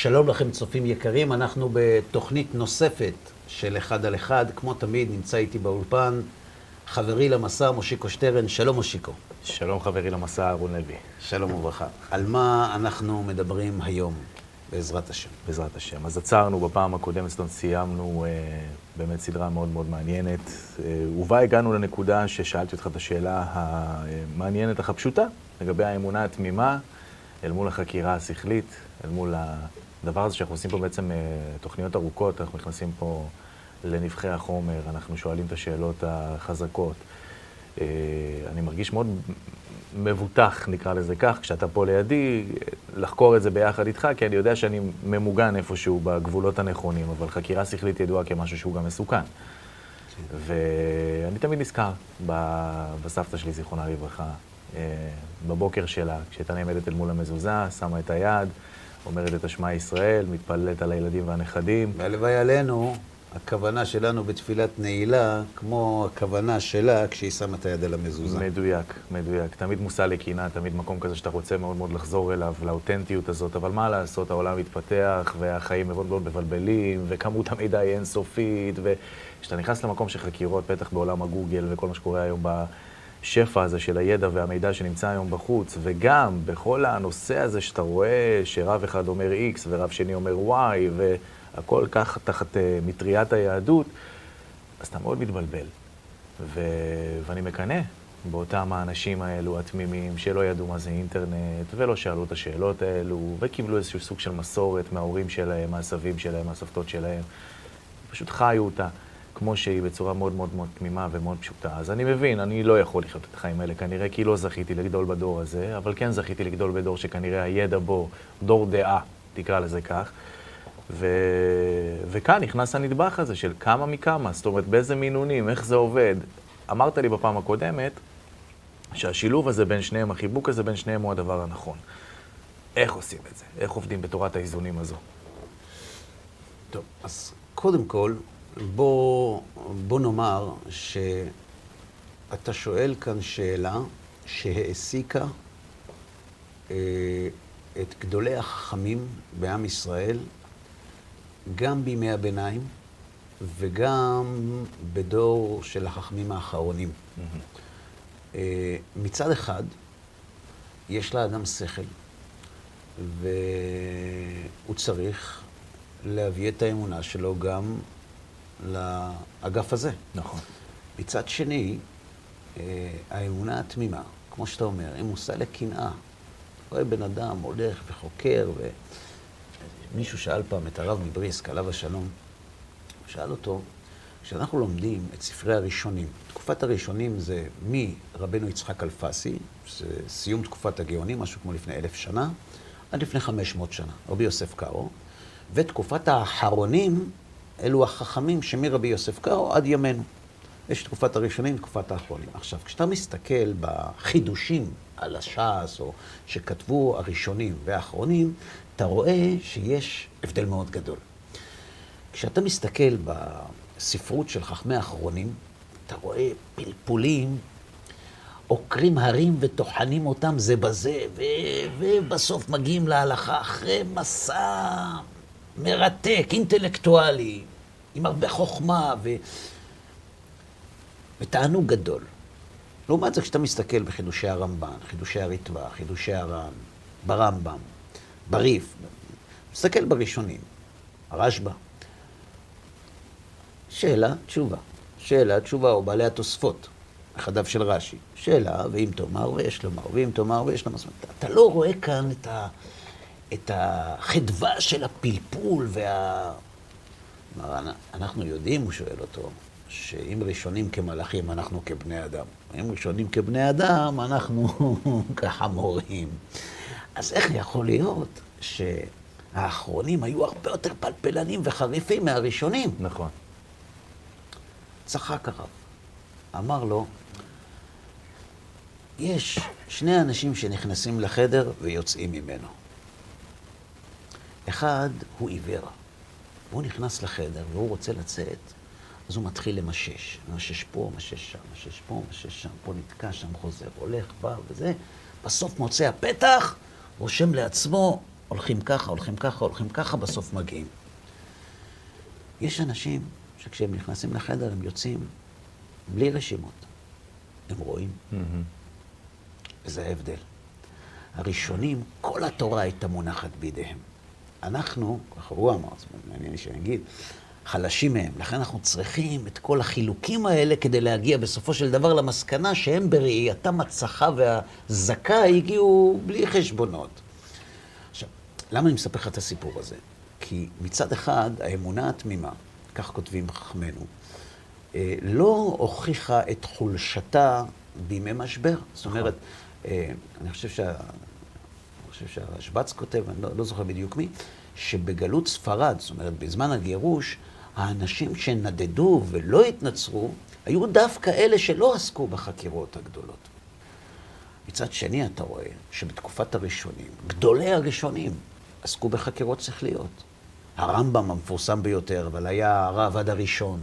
שלום לכם צופים יקרים, אנחנו בתוכנית נוספת של אחד על אחד. כמו תמיד, נמצא איתי באולפן חברי למסע, מושיקו שטרן. שלום מושיקו. שלום חברי למסע, אהרון לוי. שלום וברכה. על מה אנחנו מדברים היום, בעזרת השם? בעזרת השם. אז עצרנו בפעם הקודמת, זאת אומרת, סיימנו אה, באמת סדרה מאוד מאוד מעניינת, אה, ובה הגענו לנקודה ששאלתי אותך את השאלה המעניינת אך הפשוטה, לגבי האמונה התמימה אל מול החקירה השכלית, אל מול הדבר הזה שאנחנו עושים פה בעצם אה, תוכניות ארוכות, אנחנו נכנסים פה לנבחי החומר, אנחנו שואלים את השאלות החזקות. אה, אני מרגיש מאוד מבוטח, נקרא לזה כך, כשאתה פה לידי, לחקור את זה ביחד איתך, כי אני יודע שאני ממוגן איפשהו בגבולות הנכונים, אבל חקירה שכלית ידועה כמשהו שהוא גם מסוכן. ואני תמיד נזכר בסבתא שלי, זיכרונה לברכה, אה, בבוקר שלה, כשהייתה נעמדת אל מול המזוזה, שמה את היד, אומרת את השמע ישראל, מתפללת על הילדים והנכדים. והלוואי עלינו, הכוונה שלנו בתפילת נעילה, כמו הכוונה שלה כשהיא שמה את היד על המזוזה. מדויק, מדויק. תמיד מושא לקינה, תמיד מקום כזה שאתה רוצה מאוד מאוד לחזור אליו, לאותנטיות הזאת, אבל מה לעשות, העולם מתפתח, והחיים מאוד מאוד מבלבלים, וכמות המידע היא אינסופית, וכשאתה נכנס למקום של חקירות, בטח בעולם הגוגל וכל מה שקורה היום ב... השפע הזה של הידע והמידע שנמצא היום בחוץ, וגם בכל הנושא הזה שאתה רואה שרב אחד אומר X ורב שני אומר Y, והכל כך תחת uh, מטריית היהדות, אז אתה מאוד מתבלבל. ו... ואני מקנא באותם האנשים האלו, התמימים, שלא ידעו מה זה אינטרנט, ולא שאלו את השאלות האלו, וקיבלו איזשהו סוג של מסורת מההורים שלהם, מהסבים שלהם, מהסבתות שלהם. פשוט חיו אותה. כמו שהיא, בצורה מאוד מאוד מאוד תמימה ומאוד פשוטה. אז אני מבין, אני לא יכול לחיות את החיים האלה כנראה, כי לא זכיתי לגדול בדור הזה, אבל כן זכיתי לגדול בדור שכנראה הידע בו, דור דעה, תקרא לזה כך. ו... וכאן נכנס הנדבך הזה של כמה מכמה, זאת אומרת, באיזה מינונים, איך זה עובד. אמרת לי בפעם הקודמת שהשילוב הזה בין שניהם, החיבוק הזה בין שניהם הוא הדבר הנכון. איך עושים את זה? איך עובדים בתורת האיזונים הזו? טוב, אז קודם כל, בוא, בוא נאמר שאתה שואל כאן שאלה שהעסיקה אה, את גדולי החכמים בעם ישראל, גם בימי הביניים וגם בדור של החכמים האחרונים. Mm-hmm. אה, מצד אחד, יש לאדם שכל, והוא צריך להביא את האמונה שלו גם לאגף הזה. נכון. מצד שני, אה, האמונה התמימה, כמו שאתה אומר, היא מושא לקנאה. רואה בן אדם הולך וחוקר, ומישהו שאל פעם את הרב מבריסק, עליו השלום, שאל אותו, כשאנחנו לומדים את ספרי הראשונים, תקופת הראשונים זה מרבנו יצחק אלפסי, זה סיום תקופת הגאונים, משהו כמו לפני אלף שנה, עד לפני חמש מאות שנה, רבי יוסף קארו, ותקופת האחרונים אלו החכמים שמרבי יוסף קארו עד ימינו. יש תקופת הראשונים, תקופת האחרונים. עכשיו, כשאתה מסתכל בחידושים על הש"ס, או שכתבו הראשונים והאחרונים, אתה רואה שיש הבדל מאוד גדול. כשאתה מסתכל בספרות של חכמי האחרונים, אתה רואה פלפולים, עוקרים הרים וטוחנים אותם זה בזה, ו- ובסוף מגיעים להלכה אחרי מסע מרתק, אינטלקטואלי, עם הרבה חוכמה ו... ותענוג גדול. לעומת זה, כשאתה מסתכל בחידושי הרמב"ן, חידושי הריטב"א, חידושי הר"ן, ברמב"ם, בריף, מסתכל בראשונים, הרשב"א, שאלה, תשובה. שאלה, תשובה, או בעלי התוספות, נכדיו של רש"י. שאלה, ואם תאמר ויש לומר, ואם תאמר ויש לומר. אתה לא רואה כאן את ה... את החדווה של הפלפול וה... אנחנו יודעים, הוא שואל אותו, שאם ראשונים כמלאכים, אנחנו כבני אדם. אם ראשונים כבני אדם, אנחנו כחמורים. אז איך יכול להיות שהאחרונים היו הרבה יותר פלפלנים וחריפים מהראשונים? נכון. צחק הרב. אמר לו, יש שני אנשים שנכנסים לחדר ויוצאים ממנו. אחד הוא עיוור, והוא נכנס לחדר והוא רוצה לצאת, אז הוא מתחיל למשש. משש פה, משש שם, משש פה, משש שם, פה נתקע, שם חוזר, הולך, בא וזה. בסוף מוצא הפתח, רושם לעצמו הולכים ככה, הולכים ככה, הולכים ככה, בסוף מגיעים. יש אנשים שכשהם נכנסים לחדר הם יוצאים בלי רשימות. הם רואים. Mm-hmm. וזה ההבדל. הראשונים, כל התורה הייתה מונחת בידיהם. אנחנו, ככה הוא אמר, אומרת, מעניין לי שאני אגיד, חלשים מהם. לכן אנחנו צריכים את כל החילוקים האלה כדי להגיע בסופו של דבר למסקנה שהם בראייתם הצחה והזכה הגיעו בלי חשבונות. עכשיו, למה אני מספר לך את הסיפור הזה? כי מצד אחד, האמונה התמימה, כך כותבים חכמינו, אה, לא הוכיחה את חולשתה בימי משבר. זאת אומרת, אה, אני חושב שה... חושב שהרשב"ץ כותב, אני לא, לא זוכר בדיוק מי, שבגלות ספרד, זאת אומרת, בזמן הגירוש, האנשים שנדדו ולא התנצרו, היו דווקא אלה שלא עסקו בחקירות הגדולות. מצד שני, אתה רואה שבתקופת הראשונים, גדולי הראשונים עסקו בחקירות שכליות. הרמב"ם המפורסם ביותר, אבל היה הרעב"ד הראשון,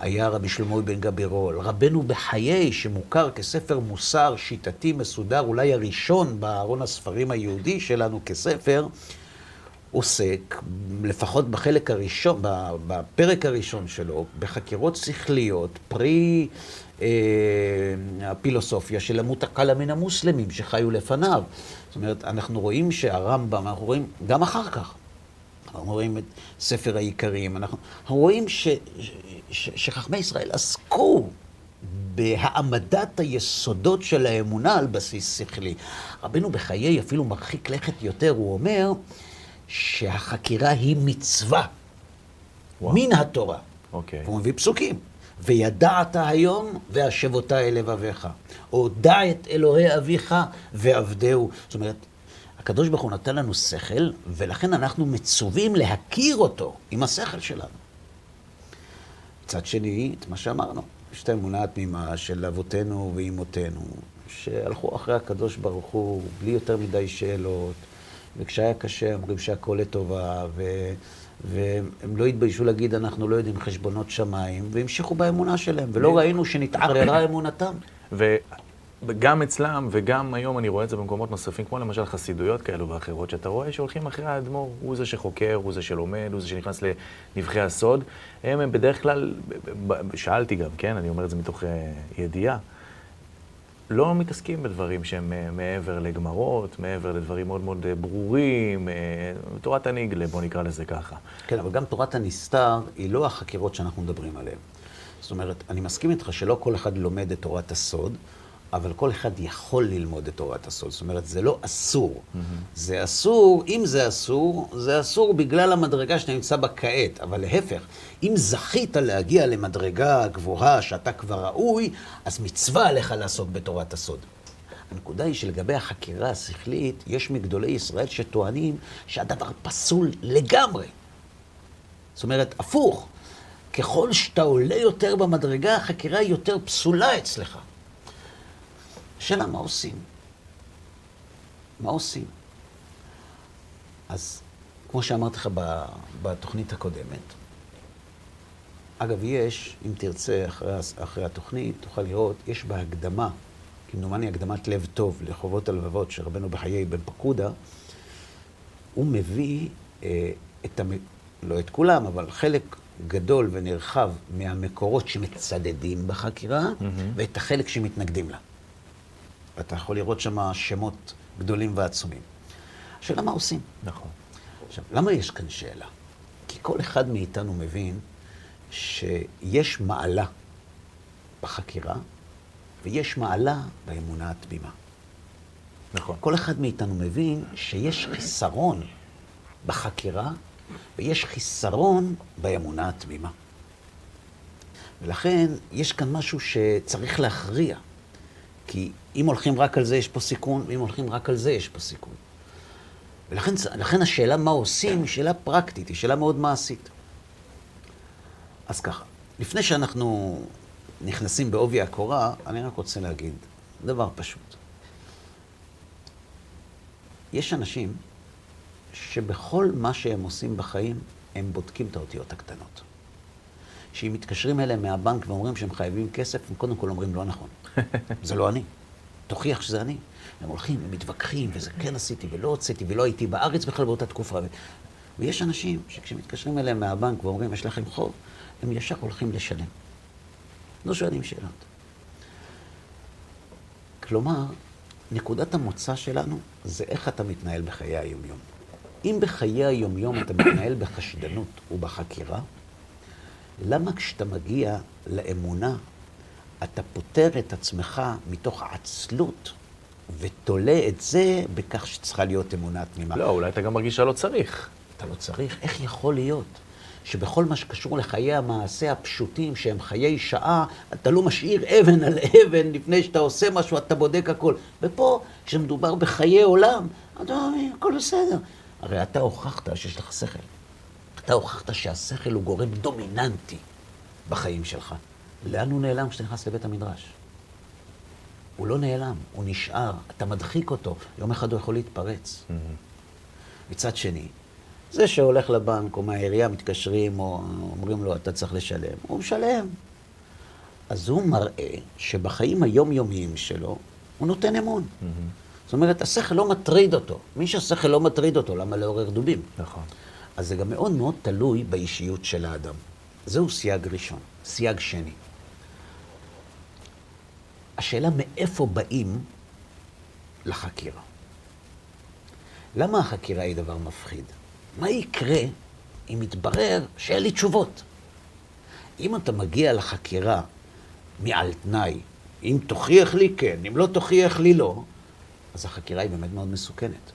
היה רבי שלמה בן גבירול, רבנו בחיי, שמוכר כספר מוסר שיטתי מסודר, אולי הראשון בארון הספרים היהודי שלנו כספר, עוסק, לפחות בחלק הראשון, בפרק הראשון שלו, בחקירות שכליות, פרי אה, הפילוסופיה של המותקלה מן המוסלמים שחיו לפניו. זאת אומרת, אנחנו רואים שהרמב"ם, אנחנו רואים גם אחר כך, אנחנו רואים את ספר העיקרים, אנחנו, אנחנו רואים ש, ש, ש, שחכמי ישראל עסקו בהעמדת היסודות של האמונה על בסיס שכלי. רבנו בחיי אפילו מרחיק לכת יותר, הוא אומר שהחקירה היא מצווה וואו. מן התורה. אוקיי. הוא מביא פסוקים. וידעת היום והשב אותה אל לבביך. או דע את אלוהי אביך ועבדהו. זאת אומרת, הקדוש ברוך הוא נתן לנו שכל, ולכן אנחנו מצווים להכיר אותו עם השכל שלנו. מצד שני, את מה שאמרנו, יש את האמונה התמימה של אבותינו ואימותינו, שהלכו אחרי הקדוש ברוך הוא בלי יותר מדי שאלות, וכשהיה קשה אומרים שהכל לטובה, ו... והם לא התביישו להגיד, אנחנו לא יודעים חשבונות שמיים, והמשיכו באמונה שלהם, ולא ראינו שנתערערה אמונתם. גם אצלם וגם היום אני רואה את זה במקומות נוספים, כמו למשל חסידויות כאלו ואחרות, שאתה רואה שהולכים אחרי האדמו"ר, הוא זה שחוקר, הוא זה שלומד, הוא זה שנכנס לנבחי הסוד. הם, הם בדרך כלל, שאלתי גם, כן, אני אומר את זה מתוך אה, ידיעה, לא מתעסקים בדברים שהם אה, מעבר לגמרות, מעבר לדברים מאוד מאוד אה, ברורים, תורת הניגלה, בוא נקרא לזה ככה. כן, אבל גם תורת הנסתר היא לא החקירות שאנחנו מדברים עליהן. זאת אומרת, אני מסכים איתך שלא כל אחד לומד את תורת הסוד. אבל כל אחד יכול ללמוד את תורת הסוד. זאת אומרת, זה לא אסור. Mm-hmm. זה אסור, אם זה אסור, זה אסור בגלל המדרגה שאתה נמצא בה כעת. אבל להפך, אם זכית להגיע למדרגה גבוהה שאתה כבר ראוי, אז מצווה עליך לעסוק בתורת הסוד. הנקודה היא שלגבי החקירה השכלית, יש מגדולי ישראל שטוענים שהדבר פסול לגמרי. זאת אומרת, הפוך. ככל שאתה עולה יותר במדרגה, החקירה היא יותר פסולה אצלך. השאלה מה עושים? מה עושים? אז כמו שאמרתי לך בתוכנית הקודמת, אגב, יש, אם תרצה, אחרי, אחרי התוכנית, תוכל לראות, יש בהקדמה, כמדומני הקדמת לב טוב לחובות הלבבות של רבנו בחיי בן פקודה, הוא מביא אה, את, המ... לא את כולם, אבל חלק גדול ונרחב מהמקורות שמצדדים בחקירה, mm-hmm. ואת החלק שמתנגדים לה. ואתה יכול לראות שם שמות גדולים ועצומים. השאלה מה עושים. נכון. עכשיו, למה יש כאן שאלה? כי כל אחד מאיתנו מבין שיש מעלה בחקירה, ויש מעלה באמונה התמימה. נכון. כל אחד מאיתנו מבין שיש חיסרון בחקירה, ויש חיסרון באמונה התמימה. ולכן יש כאן משהו שצריך להכריע. כי אם הולכים רק על זה יש פה סיכון, ואם הולכים רק על זה יש פה סיכון. ולכן השאלה מה עושים היא שאלה פרקטית, היא שאלה מאוד מעשית. אז ככה, לפני שאנחנו נכנסים בעובי הקורה, אני רק רוצה להגיד דבר פשוט. יש אנשים שבכל מה שהם עושים בחיים, הם בודקים את האותיות הקטנות. שאם מתקשרים אליהם מהבנק ואומרים שהם חייבים כסף, הם קודם כל אומרים לא נכון. זה לא אני. תוכיח שזה אני. הם הולכים, הם מתווכחים, וזה כן עשיתי ולא הוצאתי, ולא הייתי בארץ בכלל באותה תקופה. ו... ויש אנשים שכשמתקשרים אליהם מהבנק ואומרים, יש לכם חוב, הם ישר הולכים לשלם. לא שואלים שאלות. כלומר, נקודת המוצא שלנו זה איך אתה מתנהל בחיי היומיום. אם בחיי היומיום אתה מתנהל בחשדנות ובחקירה, למה כשאתה מגיע לאמונה, אתה פוטר את עצמך מתוך עצלות ותולה את זה בכך שצריכה להיות אמונה תמימה? לא, אולי אתה גם מרגיש שלא צריך. אתה לא צריך. איך יכול להיות שבכל מה שקשור לחיי המעשה הפשוטים, שהם חיי שעה, אתה לא משאיר אבן על אבן לפני שאתה עושה משהו, אתה בודק הכל. ופה, כשמדובר בחיי עולם, אתה אומר, הכל בסדר. הרי אתה הוכחת שיש לך שכל. אתה הוכחת שהשכל הוא גורם דומיננטי בחיים שלך. לאן הוא נעלם כשאתה נכנס לבית המדרש? הוא לא נעלם, הוא נשאר, אתה מדחיק אותו, יום אחד הוא יכול להתפרץ. Mm-hmm. מצד שני, זה שהולך לבנק או מהעירייה מתקשרים או אומרים לו, אתה צריך לשלם, הוא משלם. אז הוא מראה שבחיים היומיומיים שלו, הוא נותן אמון. Mm-hmm. זאת אומרת, השכל לא מטריד אותו. מי שהשכל לא מטריד אותו, למה לעורר דובים? נכון. אז זה גם מאוד מאוד תלוי באישיות של האדם. זהו סייג ראשון. סייג שני. השאלה מאיפה באים לחקירה. למה החקירה היא דבר מפחיד? מה יקרה אם יתברר שאין לי תשובות? אם אתה מגיע לחקירה על תנאי, אם תוכיח לי כן, אם לא תוכיח לי לא, אז החקירה היא באמת מאוד מסוכנת.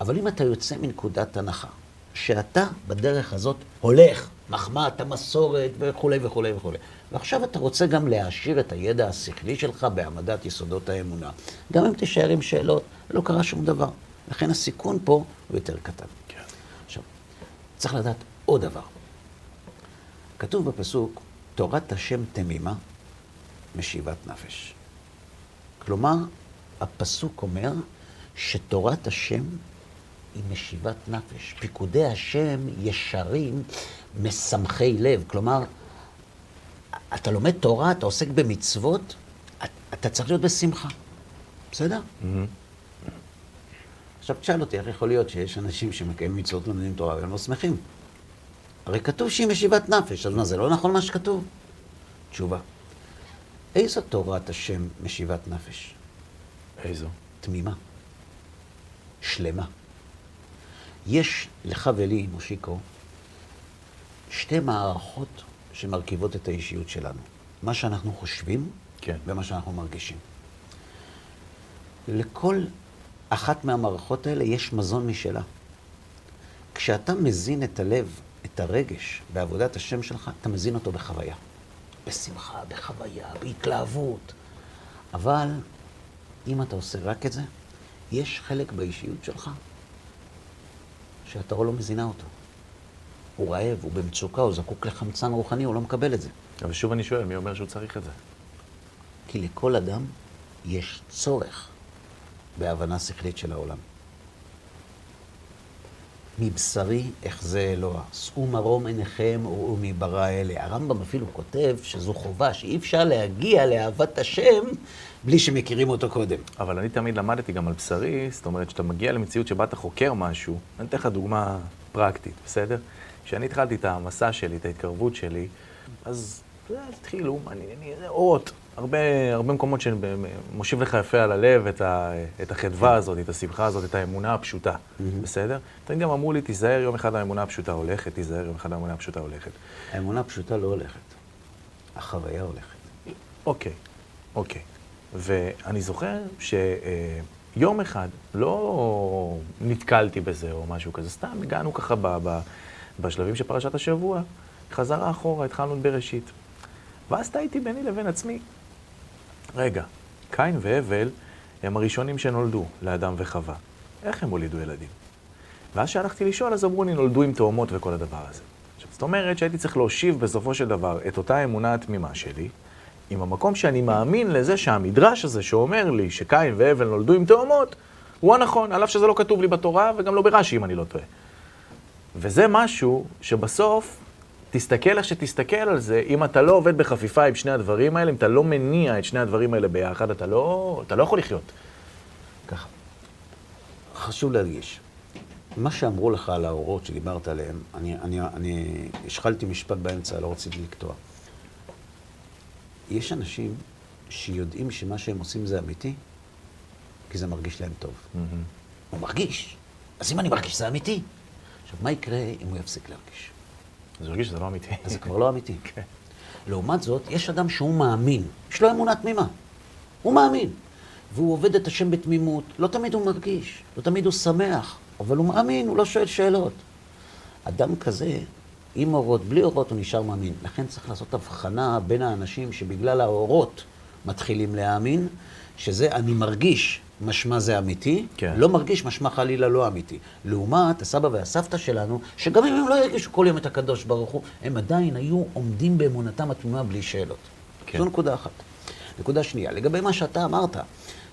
אבל אם אתה יוצא מנקודת הנחה שאתה בדרך הזאת הולך, מחמאת המסורת וכולי וכולי וכולי, ועכשיו אתה רוצה גם להעשיר את הידע השכלי שלך בהעמדת יסודות האמונה. גם אם תישאר עם שאלות, לא קרה שום דבר. לכן הסיכון פה הוא יותר קטן. כן. עכשיו, צריך לדעת עוד דבר. כתוב בפסוק, תורת השם תמימה, משיבת נפש. כלומר, הפסוק אומר שתורת השם היא משיבת נפש. פיקודי השם ישרים, משמחי לב. כלומר, אתה לומד תורה, אתה עוסק במצוות, אתה צריך להיות בשמחה. בסדר? Mm-hmm. עכשיו תשאל אותי, איך יכול להיות שיש אנשים שמקיימים מצוות ולומדים תורה והם לא שמחים? הרי כתוב שהיא משיבת נפש, אז מה, זה לא נכון מה שכתוב? תשובה. איזו תורת השם משיבת נפש? איזו? תמימה. שלמה. יש לך ולי, מושיקו, שתי מערכות שמרכיבות את האישיות שלנו. מה שאנחנו חושבים כן. ומה שאנחנו מרגישים. לכל אחת מהמערכות האלה יש מזון משלה. כשאתה מזין את הלב, את הרגש, בעבודת השם שלך, אתה מזין אותו בחוויה. בשמחה, בחוויה, בהתלהבות. אבל אם אתה עושה רק את זה, יש חלק באישיות שלך שאתה לא מזינה אותו. הוא רעב, הוא במצוקה, הוא זקוק לחמצן רוחני, הוא לא מקבל את זה. אבל שוב אני שואל, מי אומר שהוא צריך את זה? כי לכל אדם יש צורך בהבנה שכלית של העולם. מבשרי אחזה אלוה, שאו מרום עיניכם וראו מברא אלה. הרמב"ם אפילו כותב שזו חובה, שאי אפשר להגיע לאהבת השם בלי שמכירים אותו קודם. אבל אני תמיד למדתי גם על בשרי, זאת אומרת, כשאתה מגיע למציאות שבה אתה חוקר משהו, אני אתן לך דוגמה פרקטית, בסדר? כשאני התחלתי את המסע שלי, את ההתקרבות שלי, אז התחילו, אני, אני, אות, הרבה, הרבה מקומות שמושיב לך יפה על הלב את, ה, את החדווה כן. הזאת, את השמחה הזאת, את האמונה הפשוטה, mm-hmm. בסדר? תמיד גם אמרו לי, תיזהר יום אחד האמונה הפשוטה הולכת, תיזהר יום אחד האמונה הפשוטה הולכת. האמונה הפשוטה לא הולכת, החוויה הולכת. אוקיי, אוקיי. ואני זוכר שיום אחד לא נתקלתי בזה או משהו כזה, סתם הגענו ככה ב, ב, בשלבים של פרשת השבוע, חזרה אחורה, התחלנו בראשית. ואז טעיתי ביני לבין עצמי. רגע, קין והבל הם הראשונים שנולדו לאדם וחווה. איך הם הולידו ילדים? ואז כשהלכתי לשאול, אז אמרו לי, נולדו עם תאומות וכל הדבר הזה. עכשיו, זאת אומרת שהייתי צריך להושיב בסופו של דבר את אותה אמונה התמימה שלי, עם המקום שאני מאמין לזה שהמדרש הזה שאומר לי שקין והבל נולדו עם תאומות, הוא הנכון, על אף שזה לא כתוב לי בתורה וגם לא ברש"י, אם אני לא טועה. וזה משהו שבסוף תסתכל איך שתסתכל על זה, אם אתה לא עובד בחפיפה עם שני הדברים האלה, אם אתה לא מניע את שני הדברים האלה ביחד, אתה לא, אתה לא יכול לחיות. ככה. חשוב להדגיש, מה שאמרו לך על האורות שדיברת עליהם, אני, אני, אני השחלתי משפט באמצע, לא רציתי לקטוע. יש אנשים שיודעים שמה שהם עושים זה אמיתי, כי זה מרגיש להם טוב. Mm-hmm. הוא מרגיש. אז אם אני מרגיש, זה אמיתי. עכשיו, מה יקרה אם הוא יפסיק להרגיש? אז הוא ירגיש שזה לא אמיתי. אז זה כבר לא אמיתי. כן. לעומת זאת, יש אדם שהוא מאמין, יש לו אמונה תמימה. הוא מאמין. והוא עובד את השם בתמימות. לא תמיד הוא מרגיש, לא תמיד הוא שמח, אבל הוא מאמין, הוא לא שואל שאלות. אדם כזה, עם אורות, בלי אורות, הוא נשאר מאמין. לכן צריך לעשות הבחנה בין האנשים שבגלל האורות מתחילים להאמין, שזה אני מרגיש, משמע זה אמיתי, כן. לא מרגיש, משמע חלילה לא אמיתי. לעומת הסבא והסבתא שלנו, שגם אם הם לא ירגישו כל יום את הקדוש ברוך הוא, הם עדיין היו עומדים באמונתם התמימה בלי שאלות. כן. זו נקודה אחת. נקודה שנייה, לגבי מה שאתה אמרת,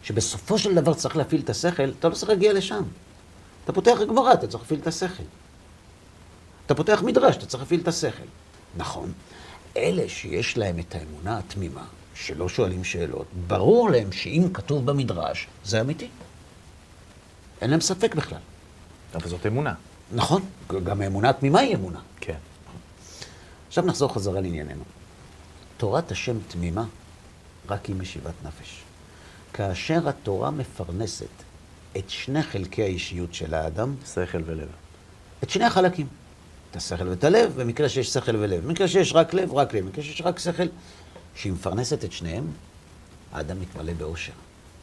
שבסופו של דבר צריך להפעיל את השכל, אתה לא צריך להגיע לשם. אתה פותח גמרא, אתה צריך להפעיל את השכל. אתה פותח מדרש, אתה צריך להפעיל את השכל. נכון. אלה שיש להם את האמונה התמימה, שלא שואלים שאלות, ברור להם שאם כתוב במדרש, זה אמיתי. אין להם ספק בכלל. אבל זאת אמונה. נכון, גם האמונה התמימה היא אמונה. כן. עכשיו נחזור חזרה לענייננו. תורת השם תמימה רק עם משיבת נפש. כאשר התורה מפרנסת את שני חלקי האישיות של האדם, שכל ולב. את שני החלקים. את השכל ואת הלב, במקרה שיש שכל ולב. במקרה שיש רק לב, רק לב. במקרה שיש רק שכל, שהיא מפרנסת את שניהם, האדם מתמלא באושר.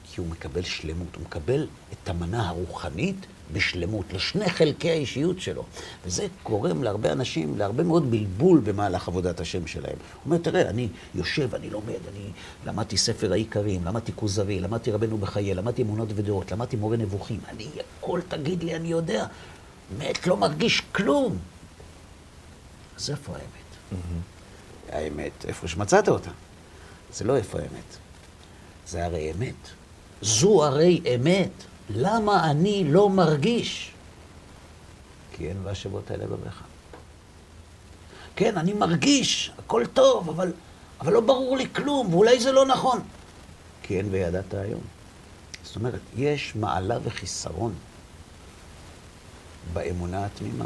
כי הוא מקבל שלמות, הוא מקבל את המנה הרוחנית בשלמות, לשני חלקי האישיות שלו. וזה גורם להרבה אנשים, להרבה מאוד בלבול במהלך עבודת השם שלהם. הוא אומר, תראה, אני יושב, אני לומד, אני למדתי ספר העיקרים, למדתי כוזרי, למדתי רבנו בחיי, למדתי אמונות ודעות, למדתי מורה נבוכים. אני, הכל תגיד לי, אני יודע. מת, לא מרגיש כלום. אז איפה האמת? Mm-hmm. האמת, איפה שמצאת אותה. זה לא איפה האמת. זה הרי אמת. זו הרי אמת. למה אני לא מרגיש? כי אין והשבות האלה בבך. כן, אני מרגיש, הכל טוב, אבל, אבל לא ברור לי כלום, ואולי זה לא נכון. כי אין וידעת היום. זאת אומרת, יש מעלה וחיסרון באמונה התמימה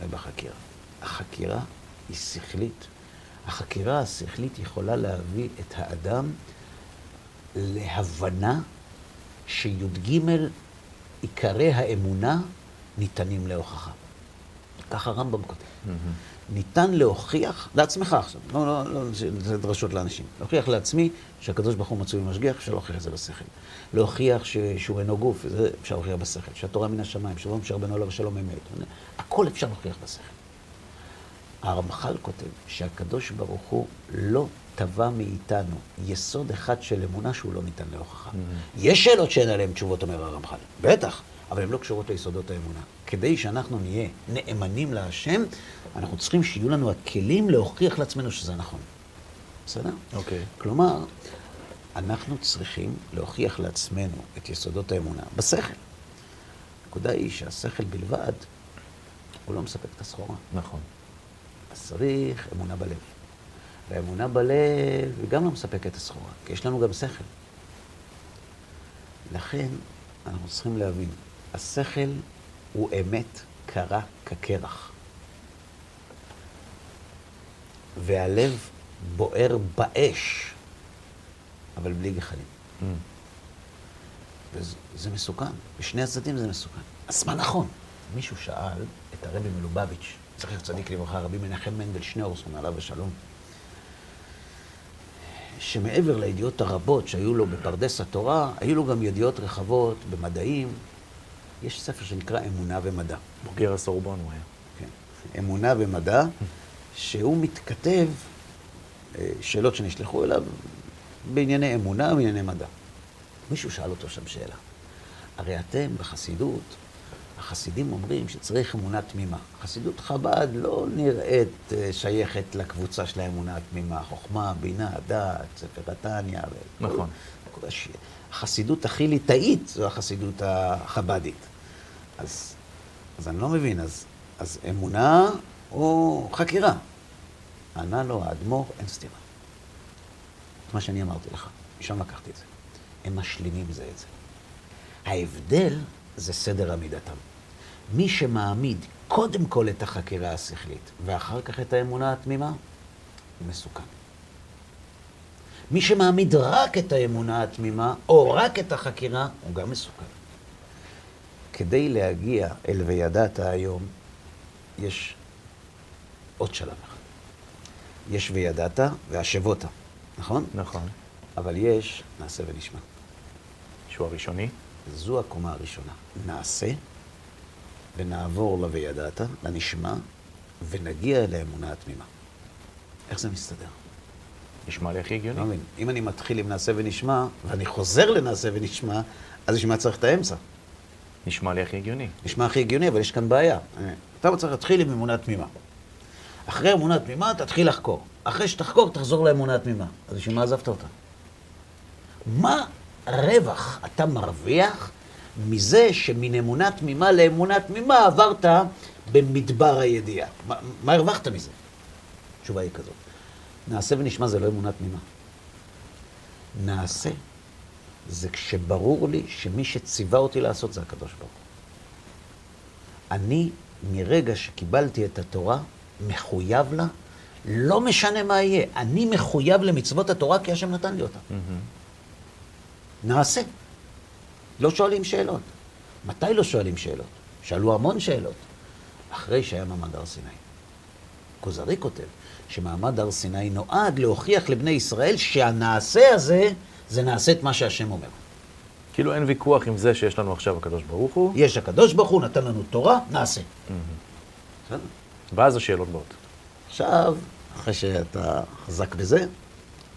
ובחקירה. החקירה היא שכלית. החקירה השכלית יכולה להביא את האדם להבנה שי"ג עיקרי האמונה ניתנים להוכחה. ככה הרמב"ם כותב. Mm-hmm. ניתן להוכיח, לעצמך עכשיו, לא, לא, לא, זה דרשות לאנשים. להוכיח לעצמי שהקדוש ברוך הוא מצוי במשגיח, אפשר להוכיח את זה בשכל. להוכיח ש, שהוא אינו גוף, זה אפשר להוכיח בשכל. שהתורה מן השמיים, שבו אפשר בינו לבין שלום אמת. הכל אפשר להוכיח בשכל. הרמח"ל כותב שהקדוש ברוך הוא לא תבע מאיתנו יסוד אחד של אמונה שהוא לא ניתן להוכחה. Mm-hmm. יש שאלות שאין עליהן תשובות, אומר הרמח"ל. בטח, אבל הן לא קשורות ליסודות האמונה. כדי שאנחנו נהיה נאמנים להשם, אנחנו צריכים שיהיו לנו הכלים להוכיח לעצמנו שזה נכון. בסדר? אוקיי. Okay. כלומר, אנחנו צריכים להוכיח לעצמנו את יסודות האמונה בשכל. הנקודה היא שהשכל בלבד, הוא לא מספק את הסחורה. נכון. אז צריך אמונה בלב. והאמונה בלב היא גם לא מספקת את הסחורה, כי יש לנו גם שכל. לכן אנחנו צריכים להבין, השכל הוא אמת קרה כקרח. והלב בוער באש, אבל בלי גחלים. Mm. וזה מסוכן, בשני הצדדים זה מסוכן. אז מה נכון? מישהו שאל את הרבי מלובביץ', זכר צדיק לברכה, רבי מנחם מנדל שניאורסון, עליו השלום, שמעבר לידיעות הרבות שהיו לו בפרדס התורה, היו לו גם ידיעות רחבות במדעים. יש ספר שנקרא אמונה ומדע. בוגר הסורבון הוא היה. כן, אמונה ומדע, שהוא מתכתב אה, שאלות שנשלחו אליו בענייני אמונה ובענייני מדע. מישהו שאל אותו שם שאלה. הרי אתם בחסידות החסידים אומרים שצריך אמונה תמימה. חסידות חב"ד לא נראית אה, שייכת לקבוצה של האמונה התמימה. חוכמה, בינה, דעת, ספר התניא. נכון. החסידות הכי ליטאית זו החסידות החב"דית. אז, אז אני לא מבין, אז, אז אמונה או חקירה? ענה לו האדמו"ר, אין סתירה. את מה שאני אמרתי לך, משם לקחתי את זה. הם משלימים זה את זה. ההבדל זה סדר עמידתם. מי שמעמיד קודם כל את החקירה השכלית ואחר כך את האמונה התמימה, הוא מסוכן. מי שמעמיד רק את האמונה התמימה, או רק את החקירה, הוא גם מסוכן. כדי להגיע אל וידעת היום, יש עוד שלב אחד. יש וידעת והשבות, נכון? נכון. אבל יש נעשה ונשמע. שהוא הראשוני? זו הקומה הראשונה. נעשה, ונעבור לוידעת, לנשמע, ונגיע לאמונה התמימה. איך זה מסתדר? נשמע לי הכי הגיוני. לא מבין. אם אני מתחיל עם נעשה ונשמע, ואני חוזר לנעשה ונשמע, אז בשביל מה צריך את האמצע? נשמע לי הכי הגיוני. נשמע הכי הגיוני, אבל יש כאן בעיה. אתה צריך להתחיל עם אמונה תמימה. אחרי אמונה תמימה, תתחיל לחקור. אחרי שתחקור, תחזור לאמונה תמימה. אז בשביל מה עזבת אותה? מה הרווח אתה מרוויח מזה שמן אמונה תמימה לאמונה תמימה עברת במדבר הידיעה? מה, מה הרווחת מזה? התשובה היא כזאת. נעשה ונשמע זה לא אמונה תמימה. נעשה זה כשברור לי שמי שציווה אותי לעשות זה הקדוש ברוך. אני, מרגע שקיבלתי את התורה, מחויב לה, לא משנה מה יהיה. אני מחויב למצוות התורה כי השם נתן לי אותה. נעשה. לא שואלים שאלות. מתי לא שואלים שאלות? שאלו המון שאלות. אחרי שהיה מעמד הר סיני. כוזרי כותב שמעמד הר סיני נועד להוכיח לבני ישראל שהנעשה הזה, זה נעשה את מה שהשם אומר. כאילו אין ויכוח עם זה שיש לנו עכשיו הקדוש ברוך הוא. יש הקדוש ברוך הוא, נתן לנו תורה, נעשה. בסדר? ואז השאלות באות. עכשיו, אחרי שאתה חזק בזה,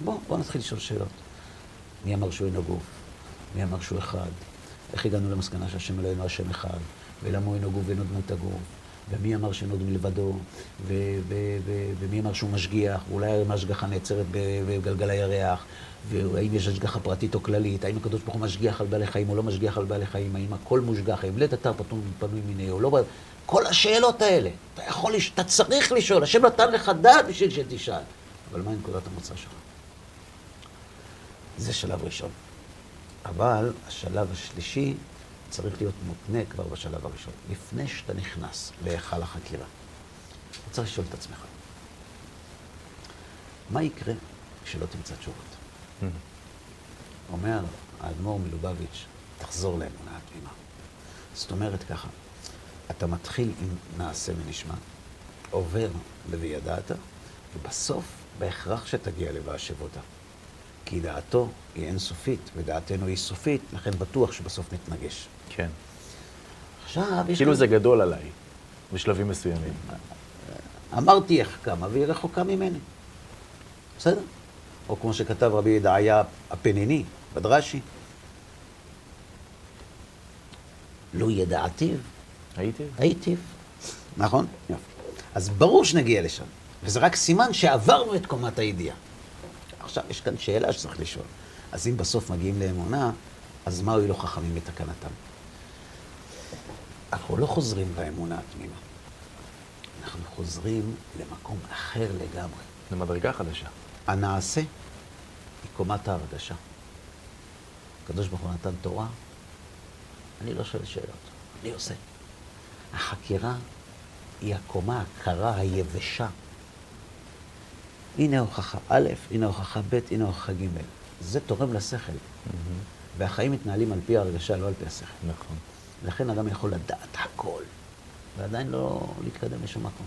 בוא, בוא נתחיל לשאול שאלות. מי אמר שהוא אינו גוף? מי אמר שהוא אחד? איך הגענו למסקנה שהשם אלוהינו השם אחד? ולמה הוא אינו גוף ואינו דמות הגוף? ומי אמר שאינו מלבדו? ו- ו- ו- ומי אמר שהוא משגיח? ואולי האם ההשגחה נעצרת בגלגל הירח? והאם יש השגחה פרטית או כללית? האם הקדוש ברוך הוא משגיח על בעלי חיים או לא משגיח על בעלי חיים? האם הכל מושגח? האם לית אתר פנוי מיני או לא? כל השאלות האלה. אתה יכול. אתה צריך לשאול. השם נתן לך דעת בשביל שתשאל. אבל מה נקודת המוצא שלך? זה שלב ראשון. אבל השלב השלישי צריך להיות מותנה כבר בשלב הראשון. לפני שאתה נכנס להיכל החקירה, אתה צריך לשאול את עצמך, מה יקרה כשלא תמצא תשובות? אומר האדמו"ר מלובביץ', תחזור לאמונה התמימה. זאת אומרת ככה, אתה מתחיל עם נעשה ונשמע, עובר ל"וידעת", ובסוף בהכרח שתגיע ל"ואשבותה". כי דעתו היא אינסופית, ודעתנו היא סופית, לכן בטוח שבסוף נתנגש. כן. עכשיו יש... כאילו זה גדול עליי, בשלבים מסוימים. אמרתי איך כמה, והיא רחוקה ממני. בסדר? או כמו שכתב רבי ידעיה הפניני, בדרשי. לו ידעתיו, הייתי? הייתי. נכון? יופי. אז ברור שנגיע לשם, וזה רק סימן שעברנו את קומת הידיעה. עכשיו, יש כאן שאלה שצריך לשאול. אז אם בסוף מגיעים לאמונה, אז מה הועילו חכמים בתקנתם? אנחנו לא חוזרים לאמונה התמימה. אנחנו חוזרים למקום אחר לגמרי. זו מדרגה חדשה. הנעשה היא קומת ההרגשה. הקדוש ברוך הוא נתן תורה, אני לא שואל שאלות, אני עושה. החקירה היא הקומה הקרה, היבשה. הנה הוכחה א', הנה הוכחה ב', הנה הוכחה ג'. זה תורם לשכל. והחיים מתנהלים על פי ההרגשה, לא על פי השכל. נכון. לכן אדם יכול לדעת הכל, ועדיין לא להתקדם לשום מקום.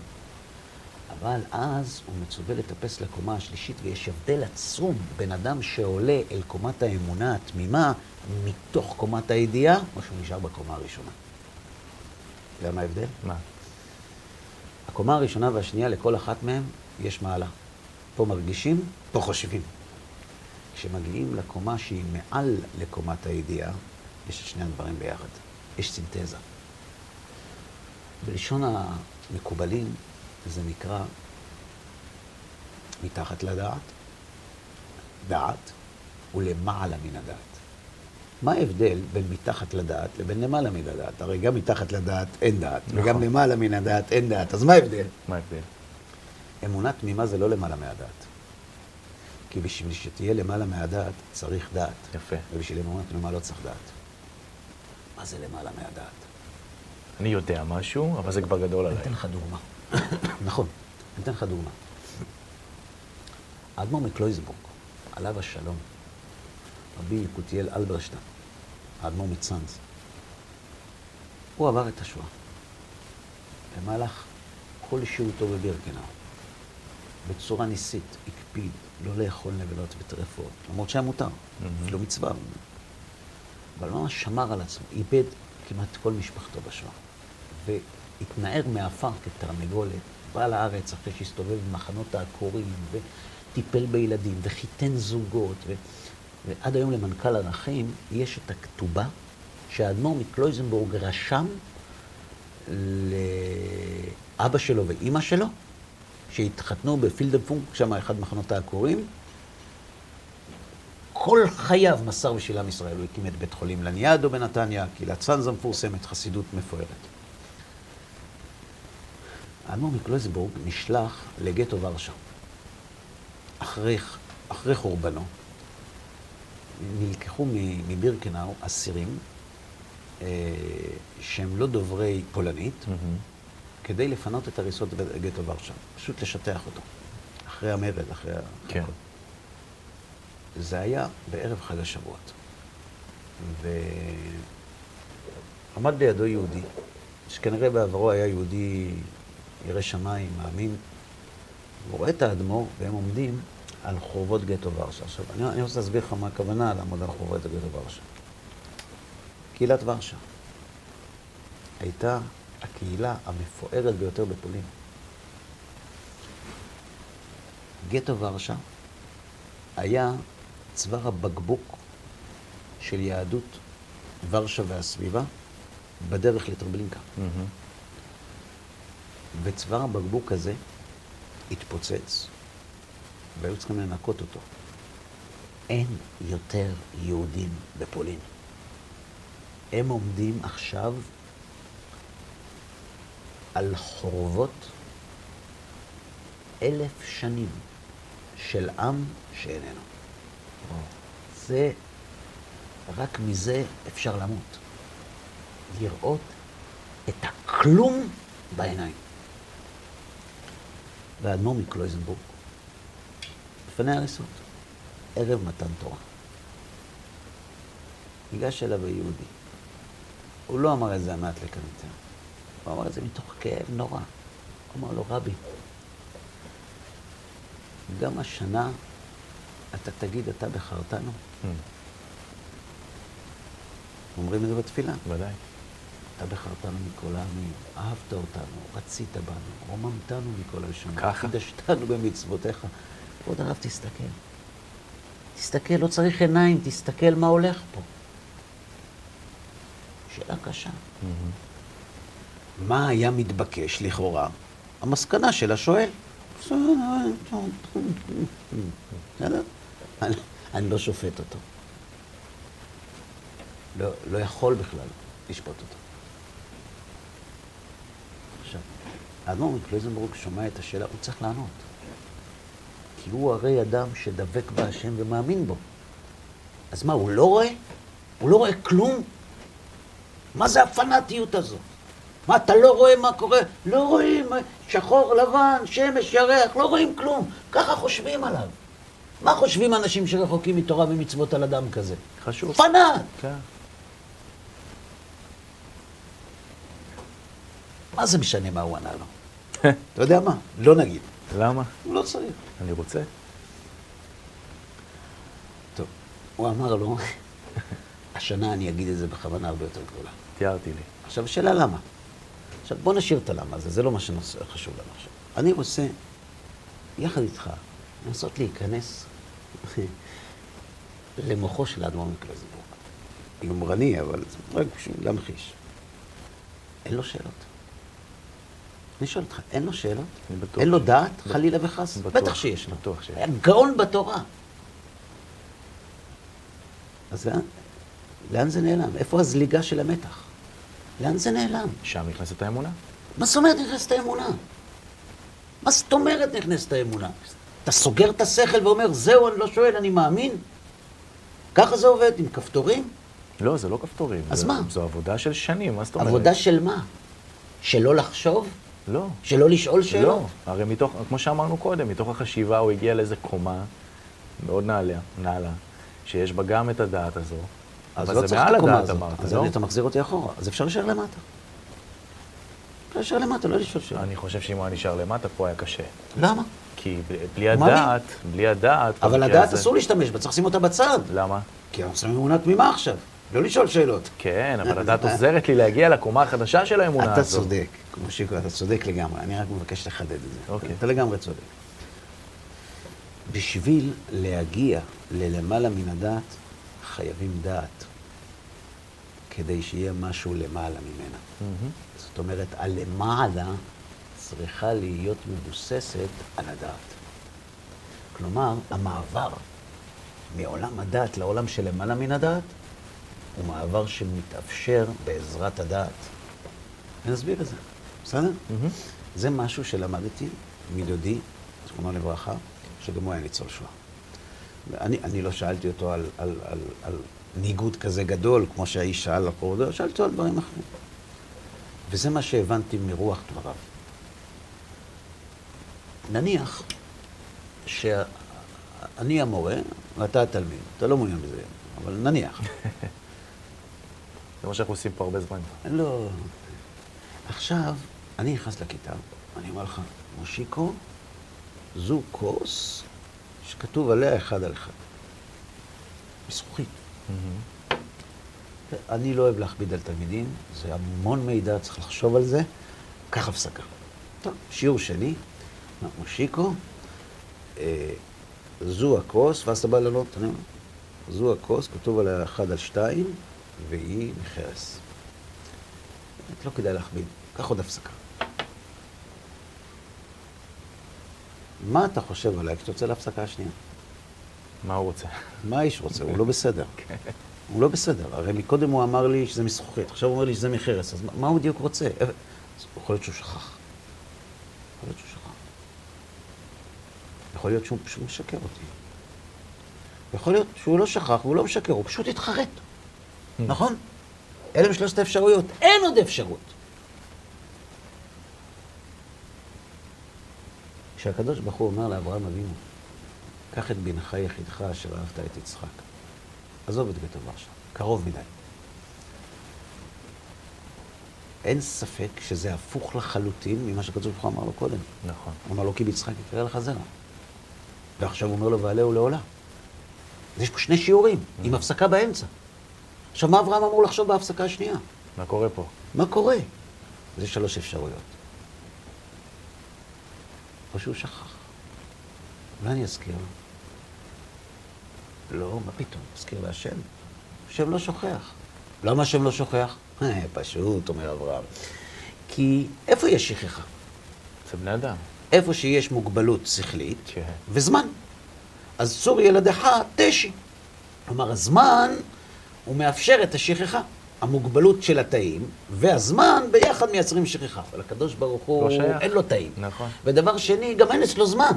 אבל אז הוא מצווה לטפס לקומה השלישית, ויש הבדל עצום בין אדם שעולה אל קומת האמונה התמימה מתוך קומת הידיעה, או שהוא נשאר בקומה הראשונה. אתה יודע מה ההבדל? מה? הקומה הראשונה והשנייה, לכל אחת מהן יש מעלה. פה מרגישים, פה חושבים. כשמגיעים לקומה שהיא מעל לקומת הידיעה, יש את שני הדברים ביחד. יש סינתזה. בלשון המקובלים זה נקרא מתחת לדעת, דעת, ולמעלה מן הדעת. מה ההבדל בין מתחת לדעת לבין למעלה מן הדעת? הרי גם מתחת לדעת אין דעת, נכון. וגם למעלה מן הדעת אין דעת, אז מה ההבדל? מה ההבדל? אמונה תמימה זה לא למעלה מהדעת. כי בשביל שתהיה למעלה מהדעת צריך דעת. יפה. ובשביל אמונה תמימה לא צריך דעת. מה זה למעלה מהדעת? אני יודע משהו, אבל זה כבר גדול אני עליי. אתן לך דוגמה. נכון, אני אתן לך דוגמה. האדמו"ר מקלויזבורג, עליו השלום, רבי יקותיאל אלברשטיין, האדמו"ר מצאנז, הוא עבר את השואה. במהלך כל שהותו בבירקנאו, בצורה ניסית, הקפיד לא לאכול נבלות וטרפות, למרות שהיה מותר, אפילו מצווה. אבל ממש שמר על עצמו, איבד כמעט כל משפחתו בשואה. והתנער מעפר כתרנגולת, בא לארץ אחרי שהסתובב במחנות העקורים, וטיפל בילדים, וחיתן זוגות, ו... ועד היום למנכ"ל הנכים יש את הכתובה שהאדמו"ר מקלויזנבורג רשם לאבא שלו ואימא שלו, שהתחתנו בפילדלפונק, שם אחד מחנות העקורים. כל חייו מסר בשביל עם ישראל, הוא הקים את בית חולים לניאדו בנתניה, קהילת סנזה מפורסמת, חסידות מפוארת. האדמו"ר מקלויזנבורג נשלח לגטו ורשה. אחרי, אחרי חורבנו, נלקחו מבירקנאו אסירים אה, שהם לא דוברי פולנית, מהמם. כדי לפנות את הריסות גטו ורשה. פשוט לשטח אותו. אחרי המרד, אחרי... ה- כן. זה היה בערב חג השבועות. ועמד לידו יהודי, שכנראה בעברו היה יהודי ירא שמיים, מאמין. הוא רואה את האדמו"ר, והם עומדים על חורבות גטו ורשה. עכשיו, אני, אני רוצה להסביר לך מה הכוונה לעמוד על חורבות גטו ורשה. קהילת ורשה הייתה הקהילה המפוארת ביותר בפולין. גטו ורשה היה צוואר הבקבוק של יהדות ורשה והסביבה בדרך לטרבלינקה. מהמם. וצוואר הבקבוק הזה התפוצץ, והיו צריכים לנקות אותו. אין יותר יהודים בפולין. הם עומדים עכשיו על חורבות אלף שנים של עם שאיננו. זה, רק מזה אפשר למות. לראות את הכלום בעיניים. והאדמו"ר מקלויזנבורג, לפני ההריסות, ערב מתן תורה. ניגש אליו היהודי. הוא לא אמר את זה המעט לקניטר. הוא אמר את זה מתוך כאב נורא. הוא אמר לו, רבי, גם השנה אתה תגיד, אתה בחרתנו? מהמם. אומרים את זה בתפילה. ודאי. אתה בחרתנו מכל העמים, אהבת אותנו, רצית בנו, רוממתנו מכל הלשונות. ככה? קידשתנו במצוותיך. כבוד הרב, תסתכל. תסתכל, לא צריך עיניים, תסתכל מה הולך פה. שאלה קשה. מהמם. מה היה מתבקש לכאורה? המסקנה של השואל. אני, לא שופט אותו. לא, לא יכול בכלל לשפוט אותו. עכשיו, האדמו"ר מקלויזנבורג שומע את השאלה, הוא צריך לענות. כי הוא הרי אדם שדבק בהשם ומאמין בו. אז מה, הוא לא רואה? הוא לא רואה כלום? מה זה הפנאטיות הזאת? מה, אתה לא רואה מה קורה? לא רואים, שחור, לבן, שמש, ירח, לא רואים כלום. ככה חושבים עליו. מה חושבים אנשים שרחוקים מתורה ומצוות על אדם כזה? חשוב. פנאט! כן. מה זה משנה מה הוא ענה לו? אתה יודע מה? לא נגיד. למה? הוא לא צריך. אני רוצה. טוב, הוא אמר לו, השנה אני אגיד את זה בכוונה הרבה יותר גדולה. תיארתי לי. עכשיו, השאלה למה. עכשיו, בוא נשאיר את הלמה הזה, זה לא מה שחשוב לנו עכשיו. אני רוצה, יחד איתך, לנסות להיכנס למוחו של האדמו"ר מקלזנבורג. יומרני, אבל זה רק בשביל להמחיש. אין לו שאלות. אני שואל אותך, אין לו שאלות? אין לו דעת, בט- חלילה וחס? בטח שיש לו. בטוח שיש. היה גאון בתורה. אז לאן, לאן זה נעלם? איפה הזליגה של המתח? לאן זה נעלם? שם נכנסת האמונה. מה זאת אומרת נכנסת האמונה? מה זאת אומרת נכנסת האמונה? אתה סוגר את השכל ואומר, זהו, אני לא שואל, אני מאמין? ככה זה עובד, עם כפתורים? לא, זה לא כפתורים. אז זה, מה? זו עבודה של שנים, מה זאת אומרת? עבודה של מה? שלא לחשוב? לא. שלא לשאול שאלות? לא, הרי מתוך, כמו שאמרנו קודם, מתוך החשיבה הוא הגיע לאיזה קומה מאוד נעלה, נעלה, שיש בה גם את הדעת הזו, אז לא צריך את הקומה הזאת. אז לא? אתה מחזיר אותי אחורה. אז אפשר להישאר למטה. אפשר להישאר למטה, לא לשאול שאלות. אני חושב שאם הוא היה נשאר למטה, פה היה קשה. למה? כי בלי. הדעת, בלי הדעת... אבל הדעת אסור להשתמש בה, צריך לשים אותה בצד. למה? כי אנחנו שמים אמונה תמימה עכשיו, לא לשאול שאלות. כן, אבל הדעת עוזרת לי להגיע לקומה החדשה של האמונה אתה הזאת. צודק, כמו שיקו, אתה צודק לגמרי, אני רק מבקש לחדד את זה. אוקיי. אתה לגמרי צודק. בשביל להגיע ללמעלה מן הדעת, חייבים דעת, כדי שיהיה משהו למעלה ממנה. מהמם. זאת אומרת, הלמעלה צריכה להיות מבוססת על הדעת. כלומר, המעבר מעולם הדעת לעולם שלמעלה מן הדעת, הוא מעבר שמתאפשר בעזרת הדעת. אני אסביר את זה, בסדר? מהמם. זה משהו שלמדתי מדודי, זכרונו לברכה, שגם הוא היה ניצול שואה. אני, אני לא שאלתי אותו על, על, על, על ניגוד כזה גדול, כמו שהאיש שאל על קורדו, שאלתי אותו על דברים אחרים. וזה מה שהבנתי מרוח דבריו. נניח שאני המורה ואתה התלמיד, אתה לא מעוניין בזה, אבל נניח. זה מה שאנחנו עושים פה הרבה זמן. לא. עכשיו, אני נכנס לכיתה, אני אומר לך, מושיקו, זו כוס שכתוב עליה אחד על אחד. מזכוכית. מהמם. אני לא אוהב להכביד על תלמידים, זה המון מידע, צריך לחשוב על זה. קח הפסקה. טוב, שיעור שני, מושיקו, אה, זו הכוס, ואז אתה בא לענות, אני אומר, זו הכוס, כתוב עליה אחד על שתיים, והיא מחרס. לא כדאי להכביד, קח עוד הפסקה. מה אתה חושב עליי כשאתה יוצא להפסקה השנייה? מה הוא רוצה? מה האיש רוצה? הוא לא בסדר. הוא לא בסדר. הרי מקודם הוא אמר לי שזה מזכוכית, עכשיו הוא אומר לי שזה מחרס, אז מה- הוא בדיוק רוצה? אה, יכול להיות שהוא שכח. יכול להיות שהוא שכח. יכול להיות שהוא פשוט משקר אותי. יכול להיות שהוא לא שכח והוא לא משקר, הוא פשוט התחרט. נכון? אלה הם שלושת האפשרויות. אין עוד אפשרות. כשהקדוש ברוך הוא אומר לאברהם אבינו, קח את בנך יחידך אשר אהבת את יצחק. עזוב את בית ורשה, קרוב מדי. אין ספק שזה הפוך לחלוטין ממה שהקדוש ברוך הוא אמר לו קודם. נכון. הוא אמר לו, כי ביצחק יקרא לך זרע. ועכשיו הוא אומר לו, ועלהו לעולה. אז יש פה שני שיעורים, עם הפסקה באמצע. עכשיו, מה אברהם אמור לחשוב בהפסקה השנייה? מה קורה פה? מה קורה? יש שלוש אפשרויות. או שהוא שכח. אולי אני אזכיר. לא, מה פתאום? אזכיר להשם. השם לא שוכח. למה השם לא שוכח? אה, פשוט, אומר אברהם. כי איפה יש שכחה? זה בני אדם. איפה שיש מוגבלות שכלית כן. וזמן. אז צור ילדך תשי. כלומר, הזמן הוא מאפשר את השכחה. המוגבלות של התאים והזמן ביחד מייצרים שכחה. אבל הקדוש ברוך הוא, לא. אין לו תאים. נכון. ודבר שני, גם אין אצלו זמן.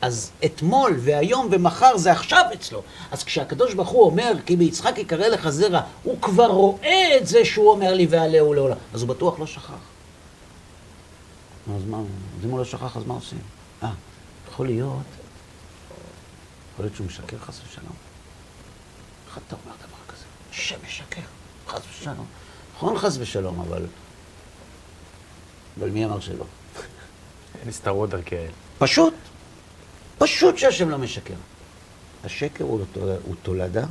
אז אתמול והיום ומחר זה עכשיו אצלו. אז כשהקדוש ברוך הוא אומר, כי ביצחק יקרא לך זרע, הוא כבר רואה את זה שהוא אומר לי ועלהו לעולם. אז הוא בטוח לא שכח. אז מה, אם הוא לא שכח, אז מה עושים? אה, יכול להיות, יכול להיות שהוא משקר חס ושלום. איך אתה אומר דבר כזה? שמשקר, חס ושלום. נכון חס ושלום, אבל... אבל מי אמר שלא? נסתרות דרכי האל. פשוט, פשוט שהשם לא משקר. השקר הוא, תול- הוא תולדה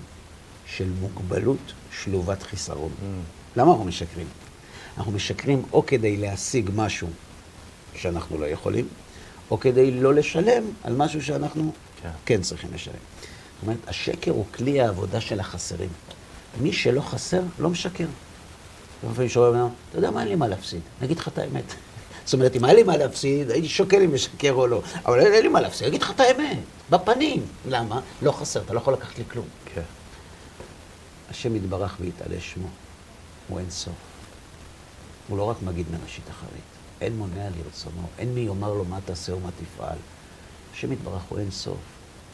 של מוגבלות שלובת חיסרון. למה אנחנו משקרים? אנחנו משקרים או כדי להשיג משהו שאנחנו לא יכולים, או כדי לא לשלם על משהו שאנחנו כן. כן צריכים לשלם. זאת אומרת, השקר הוא כלי העבודה של החסרים. מי שלא חסר, לא משקר. לפעמים שומע ממנו, אתה יודע מה, אין לי מה להפסיד, אני אגיד לך את האמת. זאת אומרת, אם היה לי מה להפסיד, הייתי שוקל אם משקר או לא. אבל אין לי מה להפסיד, אני אגיד לך את האמת, בפנים. למה? לא חסר, אתה לא יכול לקחת לי כלום. כן. השם יתברך ויתעלה שמו, הוא אין סוף. הוא לא רק מגיד מראשית אחרית, אין מונע לרצונו, אין מי יאמר לו מה תעשה ומה תפעל. השם יתברך הוא אין סוף.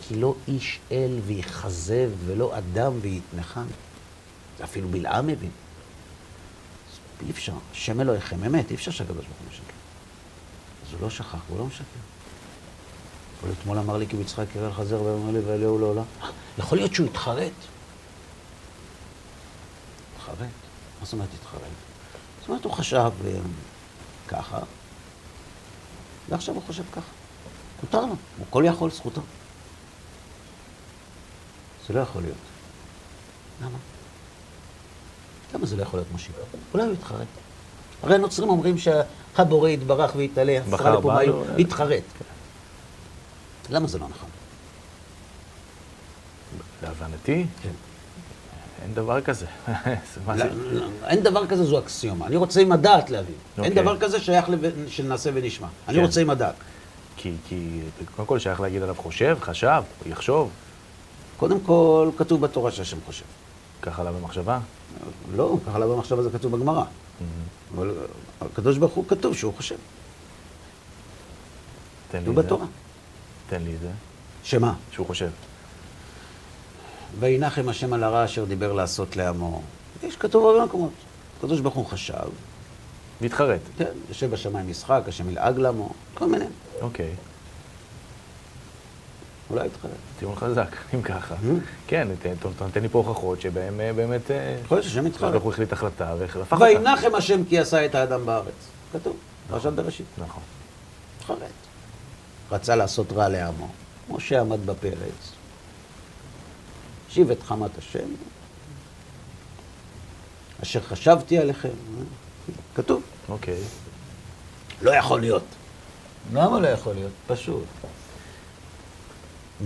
כי לא איש אל ויכזב, ולא אדם ויתנחם. אפילו בלעם מבין. אי אפשר, השם אלוהיכם אמת, אי אפשר שהקדוש ברוך הוא משקר. אז הוא לא שכח, הוא לא משקר. אבל אתמול אמר לי כי מצחק יראה לחזר ואומר לי ואליהו לעולם. יכול להיות שהוא התחרט. התחרט? מה זאת אומרת התחרט? זאת אומרת, הוא חשב אה, ככה, ועכשיו הוא חושב ככה. מותר לו, הוא כל יכול, זכותו. זה לא יכול להיות. למה? למה זה לא יכול להיות משיב? אולי הוא יתחרט. הרי הנוצרים אומרים שהבורא יתברך ויתעלה, בחר בנו. יתחרט. למה זה לא נכון? להבנתי, כן. אין דבר כזה. לא, לא, אין דבר כזה, זו אקסיומה. אני רוצה עם הדעת להבין. אין אוקיי. דבר כזה שייך לב- של נעשה ונשמע. אני כן. רוצה עם הדעת. כי, כי קודם כל שייך להגיד עליו חושב, חשב, יחשוב, קודם כל, כתוב בתורה שהשם חושב. ככה עליו במחשבה. לא, ככה לא במחשבה זה כתוב בגמרא. אבל הקדוש ברוך הוא כתוב שהוא חושב. תן לי את זה. בתורה. תן לי את זה. שמה? שהוא חושב. וינחם השם על הרע אשר דיבר לעשות לעמו. יש כתוב הרבה מקומות. הקדוש ברוך הוא חשב, מתחרט. כן, יושב בשמיים משחק, השם ילעג לעמו, כל מיני. אוקיי. אולי יתחרט. טיעון חזק, אם ככה. כן, אתה נותן לי פה הוכחות שבהם אה, באמת... אה, יכול להיות שהשם יתחרט. הוא החליט החלטה והפך אותה. וינחם השם כי עשה את האדם בארץ. כתוב, פרשת בראשית. נכון. התחרט. רצה לעשות רע לעמו. משה עמד בפרץ, השיב את חמת השם, אשר חשבתי עליכם. כתוב. אוקיי. לא יכול להיות. למה לא יכול להיות? פשוט.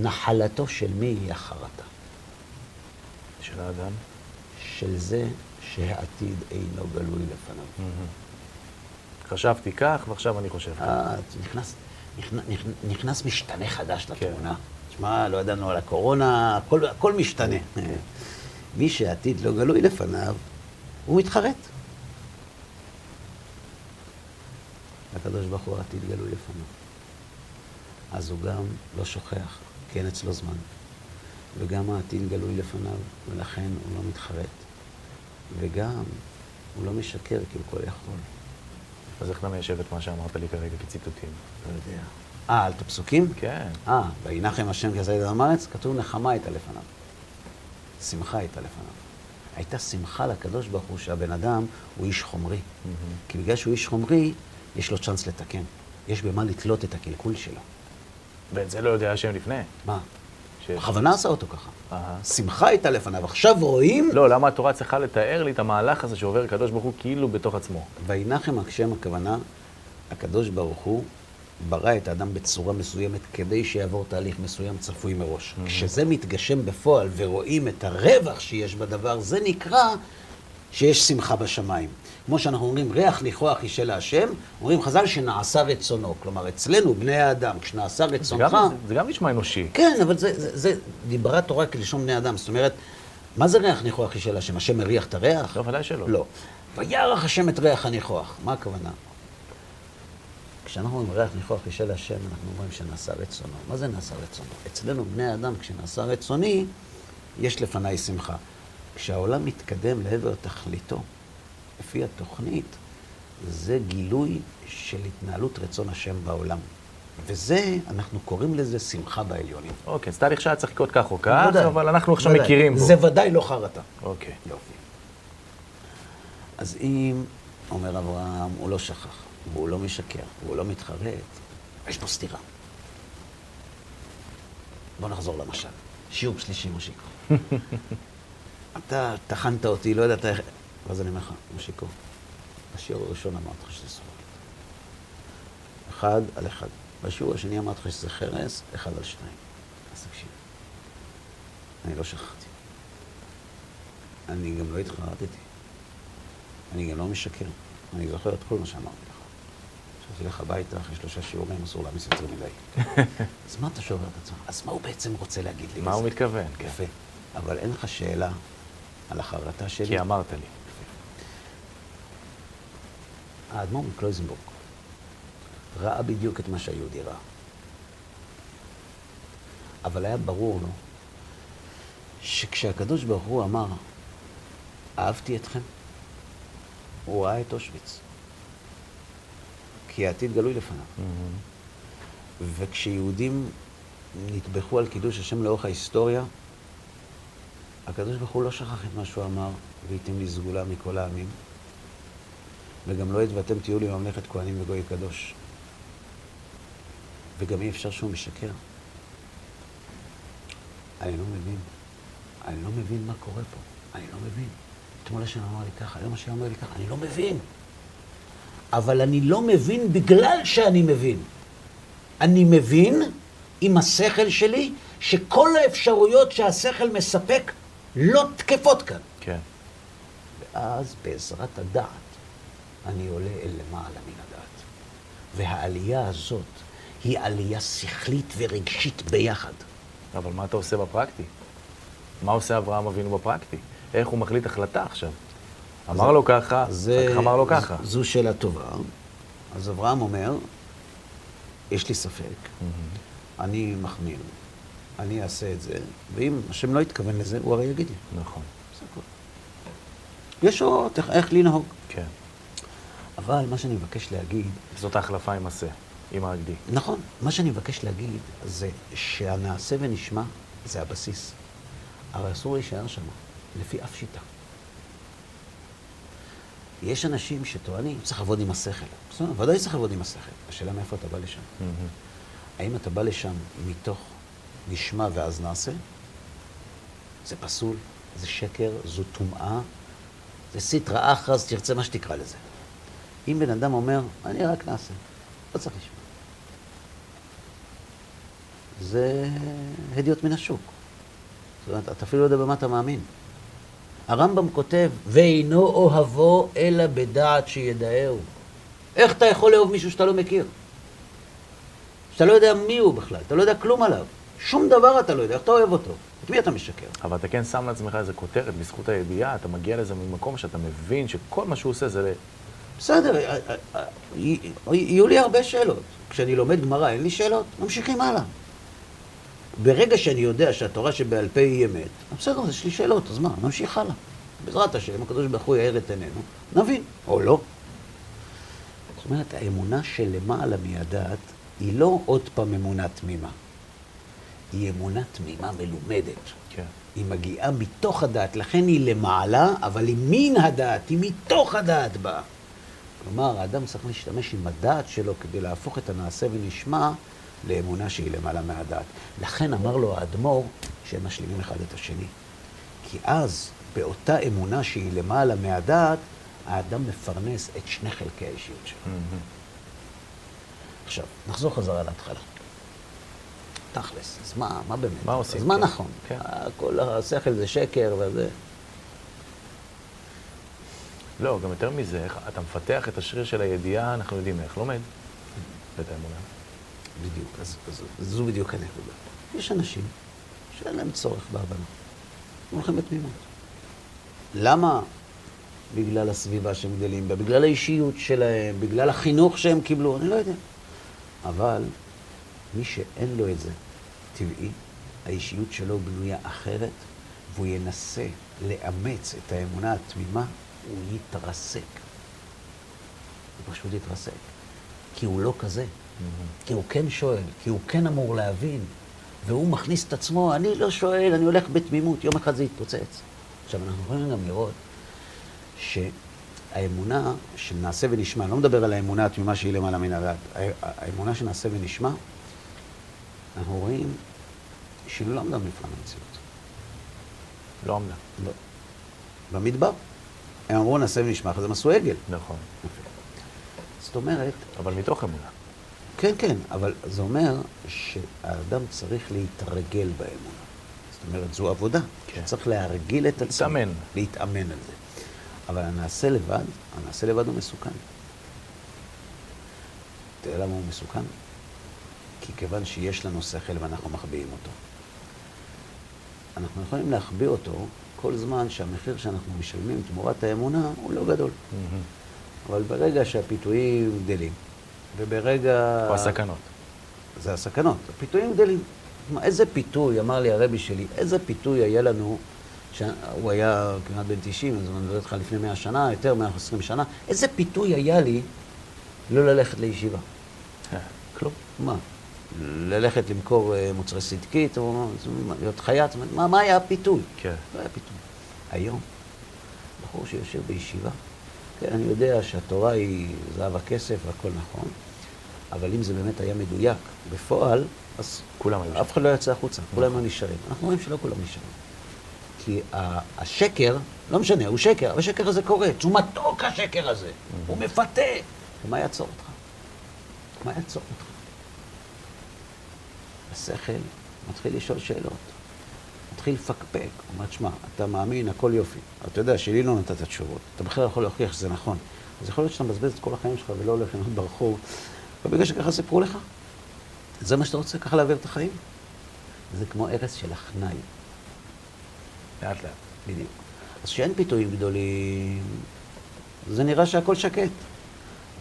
נחלתו של מי היא החרטה? של האדם. של זה שהעתיד אינו גלוי לפניו. חשבתי כך, ועכשיו אני חושב כך. אה, נכנס, נכנס, נכנס משתנה חדש כן. לתמונה. תשמע, לא ידענו על הקורונה, הכל, הכל משתנה. מי שהעתיד לא גלוי לפניו, הוא מתחרט. הקדוש ברוך הוא העתיד גלוי לפניו. אז הוא גם לא שוכח, כי אין אצלו זמן. וגם העתיד גלוי לפניו, ולכן הוא לא מתחרט. וגם הוא לא משקר, כי הוא כל יכול. אז איך אתה מיישב את מה שאמרת לי כרגע כציטוטים? לא יודע. אה, על את הפסוקים? כן. אה, וינחם השם את אדם הארץ, כתוב נחמה הייתה לפניו. שמחה הייתה לפניו. הייתה שמחה לקדוש ברוך הוא שהבן אדם הוא איש חומרי. כי בגלל שהוא איש חומרי, יש לו צ'אנס לתקן. יש במה לתלות את הקלקול שלו. ואת זה לא יודע השם לפני. מה? בכוונה עשה אותו ככה. שמחה הייתה לפניו. עכשיו רואים, לא, למה התורה צריכה לתאר לי את המהלך הזה שעובר הקדוש ברוך הוא כאילו בתוך עצמו? וינחם השם הכוונה, הקדוש ברוך הוא ברא את האדם בצורה מסוימת כדי שיעבור תהליך מסוים צפוי מראש. כשזה מתגשם בפועל ורואים את הרווח שיש בדבר, זה נקרא שיש שמחה בשמיים. כמו שאנחנו אומרים, ריח ניחוח אישה להשם, אומרים חז"ל שנעשה רצונו. כלומר, אצלנו, בני האדם, כשנעשה זה רצונך... גם, זה גם נשמע אנושי. כן, אבל זה, זה, זה דיברה תורה כלשון בני אדם. זאת אומרת, מה זה ריח ניחוח אישה להשם? השם מריח את הריח? לא, ודאי שלא. לא. וירח השם את ריח הניחוח. מה הכוונה? כשאנחנו אומרים ריח ניחוח אישה להשם, אנחנו אומרים שנעשה רצונו. מה זה נעשה רצונו? אצלנו, בני האדם, כשנעשה רצוני, יש לפניי שמחה. כשהעולם מתקדם לעבר תכליתו, לפי התוכנית, זה גילוי של התנהלות רצון השם בעולם. וזה, אנחנו קוראים לזה שמחה בעליונים. אוקיי, זה תהליך שהיה צריך לקרות כך או כך, ודאי. אבל אנחנו עכשיו ודאי. מכירים בו. זה ודאי לא חרטה. אוקיי. יופי. אז אם, אומר אברהם, הוא לא שכח, והוא לא משקר, והוא לא מתחרט, יש פה סתירה. בוא נחזור למשל. שיעור שלישי, מושיקו. אתה טחנת אותי, לא ידעת איך... ואז אני אומר לך, מושיקו, בשיעור הראשון אמרתי לך שזה סוף. אחד על אחד. בשיעור השני אמרתי לך שזה חרס, אחד על שניים. אז תקשיב. אני לא שכחתי. אני גם לא התחרטתי. אני גם לא משקר. אני זוכר את כל מה שאמרתי לך. עכשיו תלך הביתה, אחרי שלושה שיעורים אסור להעמיס יותר מדי. אז מה אתה שובר את עצמך? אז מה הוא בעצם רוצה להגיד לי? מה? הוא מתכוון? כן. יפה. אבל אין לך שאלה על החרטה שלי. כי אמרת לי. האדמו"ר מקלויזנבורג ראה בדיוק את מה שהיהודי ראה. אבל היה ברור לו שכשהקדוש ברוך הוא אמר, אהבתי אתכם, הוא ראה את אושוויץ. כי העתיד גלוי לפניו. Mm-hmm. וכשיהודים נטבחו על קידוש השם לאורך ההיסטוריה, הקדוש ברוך הוא לא שכח את מה שהוא אמר, וייתן לי סגולה מכל העמים. וגם לא עת ואתם תהיו לי ממלכת כהנים וגוי קדוש. וגם אי אפשר שהוא משקר. אני לא מבין. אני לא מבין מה קורה פה. אני לא מבין. אתמול השם אמר לי ככה, היום השם אמר לי ככה, אני לא מבין. אבל אני לא מבין בגלל שאני מבין. אני מבין עם השכל שלי שכל האפשרויות שהשכל מספק לא תקפות כאן. כן. ואז בעזרת הדעת אני עולה אל למעלה מן הדעת. והעלייה הזאת היא עלייה שכלית ורגשית ביחד. אבל מה אתה עושה בפרקטי? מה עושה אברהם אבינו בפרקטי? איך הוא מחליט החלטה עכשיו? אמר לו ככה, זה, אמר לו ככה. זו שאלה טובה. אז אברהם אומר, יש לי ספק, mm-hmm. אני מחמיר, אני אעשה את זה, ואם השם לא יתכוון לזה, הוא הרי יגיד לי. נכון. זה הכול. יש עוד איך לנהוג. כן. אבל מה שאני מבקש להגיד... זאת ההחלפה עם עשה, עם ההגדי. נכון. מה שאני מבקש להגיד זה שהנעשה ונשמע זה הבסיס. אבל אסור להישאר שם, לפי אף שיטה. יש אנשים שטוענים, צריך לעבוד עם השכל. בסדר, ודאי צריך לעבוד עם השכל. השאלה מאיפה אתה בא לשם. Mm-hmm. האם אתה בא לשם מתוך נשמע ואז נעשה? זה פסול, זה שקר, זו טומאה, זה סטרא אחרא, תרצה מה שתקרא לזה. אם בן אדם אומר, אני רק נעשה, לא צריך לשמוע. זה הדיוט מן השוק. זאת אומרת, אתה אפילו לא יודע במה אתה מאמין. הרמב"ם כותב, ואינו אוהבו אלא בדעת שידעהו. איך אתה יכול לאהוב מישהו שאתה לא מכיר? שאתה לא יודע מי הוא בכלל, אתה לא יודע כלום עליו. שום דבר אתה לא יודע, איך אתה אוהב אותו? את מי אתה משקר? אבל אתה כן שם לעצמך איזה כותרת בזכות הידיעה, אתה מגיע לזה ממקום שאתה מבין שכל מה שהוא עושה זה... בסדר, אה, אה, אה, יהיו לי הרבה שאלות. כשאני לומד גמרא, אין לי שאלות, ממשיכים הלאה. ברגע שאני יודע שהתורה שבעל פה היא אמת, בסדר, יש לי שאלות, אז מה, נמשיך הלאה. בעזרת השם, הקדוש ברוך הוא יאר את עינינו, נבין, או לא. זאת אומרת, האמונה שלמעלה מהדעת היא לא עוד פעם אמונה תמימה. היא אמונה תמימה מלומדת. כן. היא מגיעה מתוך הדעת, לכן היא למעלה, אבל היא מן הדעת, היא מתוך הדעת באה. כלומר, האדם צריך להשתמש עם הדעת שלו כדי להפוך את הנעשה ונשמע לאמונה שהיא למעלה מהדעת. לכן אמר לו האדמו"ר שהם משלימים אחד את השני. כי אז, באותה אמונה שהיא למעלה מהדעת, האדם מפרנס את שני חלקי האישיות שלו. Mm-hmm. עכשיו, נחזור חזרה להתחלה. תכלס, אז מה, מה באמת? מה עושים? אז מה כן. נכון? כן. כל השכל זה שקר וזה... לא, גם יותר מזה, אתה מפתח את השריר של הידיעה, אנחנו יודעים איך, לומד את האמונה. בדיוק, אז, אז זו בדיוק הנקודה. יש אנשים שאין להם צורך בהבנה. הם הולכים בתמימות. למה? בגלל הסביבה שהם גדלים בה, בגלל האישיות שלהם, בגלל החינוך שהם קיבלו, אני לא יודע. אבל מי שאין לו את זה טבעי, האישיות שלו בנויה אחרת, והוא ינסה לאמץ את האמונה התמימה, הוא יתרסק. הוא פשוט יתרסק. כי הוא לא כזה. כי הוא כן שואל, כי הוא כן אמור להבין, והוא מכניס את עצמו, אני לא שואל, אני הולך בתמימות, יום אחד זה יתפוצץ. עכשיו, אנחנו יכולים גם לראות שהאמונה של נעשה ונשמע, אני לא מדבר על האמונה התמימה שהיא למעלה מן הדעת, האמונה של נעשה ונשמע, אנחנו רואים שהיא לא עמדה במבחן המציאות. לא עמדה. לא. במדבר. הם אמרו נעשה ונשמע, אז הם עשו עגל. נכון. זאת אומרת... אבל מתוך אמונה. כן, כן, אבל זה אומר שהאדם צריך להתרגל באמונה. זאת אומרת, זו עבודה. כן. צריך להרגיל את עצמו. להתאמן. להתאמן על זה. אבל הנעשה לבד, הנעשה לבד הוא מסוכן. אתה יודע למה הוא מסוכן? כי כיוון שיש לנו שכל ואנחנו מחביאים אותו. אנחנו יכולים להחביא אותו כל זמן שהמחיר שאנחנו משלמים תמורת האמונה הוא לא גדול. Mm-hmm. אבל ברגע שהפיתויים גדלים, וברגע... או הסכנות. זה הסכנות. הפיתויים גדלים. מה, איזה פיתוי, אמר לי הרבי שלי, איזה פיתוי היה לנו, שהוא היה כמעט בן 90, אז אני מדבר איתך לפני 100 שנה, יותר 120 שנה, איזה פיתוי היה לי לא ללכת לישיבה? אה, כלום. מה? ללכת למכור אה, מוצרי סדקית, או להיות חייט, מה, מה היה הפיתוי? כן. לא היה פיתוי. היום, בחור שיושב בישיבה, כן, אני יודע שהתורה היא זהב הכסף והכל נכון, אבל אם זה באמת היה מדויק בפועל, אז כולם היו אף אחד לא יצא החוצה, כולם היו נשארים. אנחנו רואים שלא כולם נשארים. כי השקר, לא משנה, הוא שקר, אבל השקר הזה קורה, שהוא מתוק השקר הזה, הוא מפתה. ומה יעצור אותך? מה יעצור אותך? השכל מתחיל לשאול שאלות, מתחיל לפקפק, הוא אומר, שמע, אתה מאמין, הכל יופי. אתה יודע שלי לא נתת תשובות, אתה בכלל יכול להוכיח שזה נכון. אז יכול להיות שאתה מבזבז את כל החיים שלך ולא הולך לנהוג ברחוב, ובגלל שככה סיפרו לך. זה מה שאתה רוצה, ככה להעביר את החיים? זה כמו ארץ של הכנאי. לאט לאט. בדיוק. אז כשאין פיתויים גדולים, זה נראה שהכל שקט.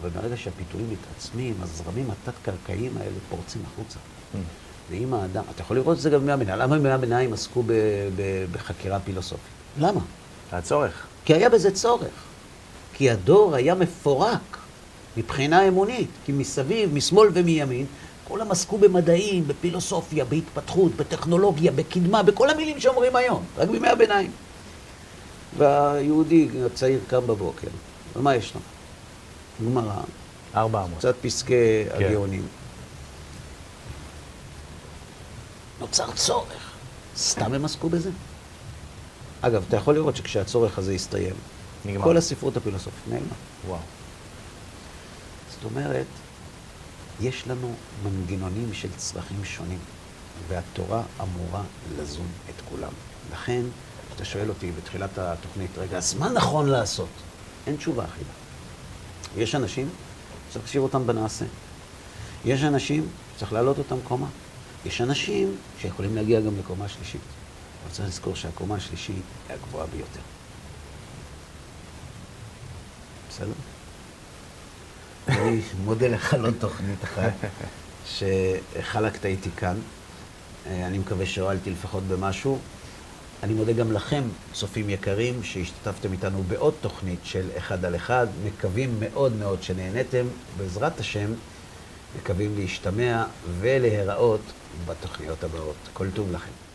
אבל ברגע שהפיתויים מתעצמים, הזרמים התת-קרקעיים האלה פורצים החוצה. ואם האדם, אתה יכול לראות את זה גם בימי הביניים. למה בימי הביניים עסקו ב, ב, בחקירה פילוסופית? למה? הצורך. כי היה בזה צורך. כי הדור היה מפורק מבחינה אמונית. כי מסביב, משמאל ומימין, כולם עסקו במדעים, בפילוסופיה, בהתפתחות, בטכנולוגיה, בקדמה, בכל המילים שאומרים היום, רק בימי הביניים. והיהודי הצעיר קם בבוקר, ומה יש לו? גמרא, ארבע אמות. קצת פסקי כן. הגאונים. נוצר צורך. סתם הם עסקו בזה? אגב, אתה יכול לראות שכשהצורך הזה יסתיים, נגמר. כל הספרות הפילוסופית נעלמה. וואו. זאת אומרת, יש לנו מנגנונים של צרכים שונים, והתורה אמורה לזון את כולם. לכן, אתה שואל אותי בתחילת התוכנית, רגע, אז מה נכון לעשות? אין תשובה אחידה. יש אנשים שצריך להשאיר אותם בנעשה. יש אנשים שצריך להעלות אותם קומה. יש אנשים שיכולים להגיע גם לקומה שלישית. אבל צריך לזכור שהקומה השלישית היא הגבוהה ביותר. בסדר? אני מודה לך על תוכנית אחת שחלקת איתי כאן. אה, אני מקווה שהועלתי לפחות במשהו. אני מודה גם לכם, צופים יקרים, שהשתתפתם איתנו בעוד תוכנית של אחד על אחד. מקווים מאוד מאוד שנהניתם. בעזרת השם, מקווים להשתמע ולהיראות בתוכניות הבאות. כל טוב לכם.